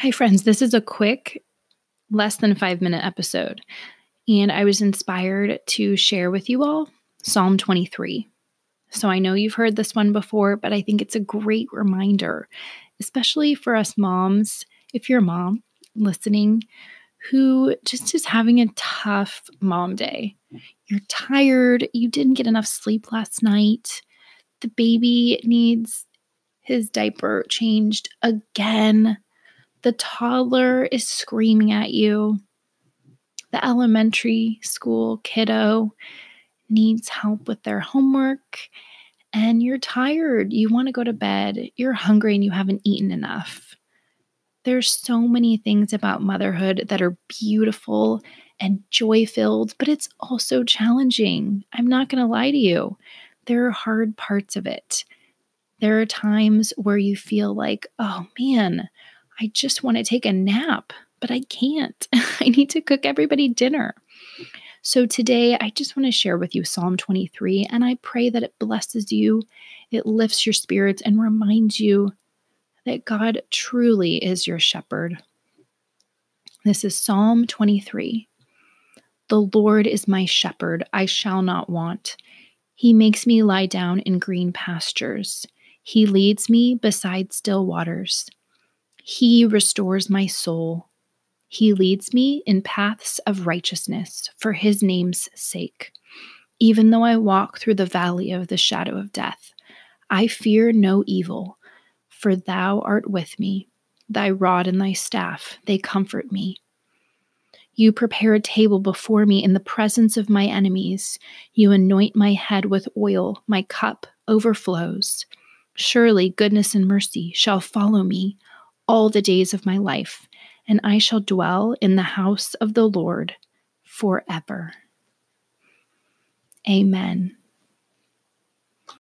Hi, friends. This is a quick, less than five minute episode, and I was inspired to share with you all Psalm 23. So I know you've heard this one before, but I think it's a great reminder, especially for us moms, if you're a mom listening who just is having a tough mom day. You're tired, you didn't get enough sleep last night, the baby needs his diaper changed again the toddler is screaming at you. The elementary school kiddo needs help with their homework, and you're tired. You want to go to bed. You're hungry and you haven't eaten enough. There's so many things about motherhood that are beautiful and joy filled, but it's also challenging. I'm not going to lie to you. There are hard parts of it. There are times where you feel like, oh man, I just want to take a nap, but I can't. I need to cook everybody dinner. So today, I just want to share with you Psalm 23, and I pray that it blesses you, it lifts your spirits, and reminds you that God truly is your shepherd. This is Psalm 23. The Lord is my shepherd, I shall not want. He makes me lie down in green pastures. He leads me beside still waters. He restores my soul. He leads me in paths of righteousness for his name's sake. Even though I walk through the valley of the shadow of death, I fear no evil, for thou art with me. Thy rod and thy staff, they comfort me. You prepare a table before me in the presence of my enemies. You anoint my head with oil, my cup overflows. Surely goodness and mercy shall follow me all the days of my life, and I shall dwell in the house of the Lord forever. Amen.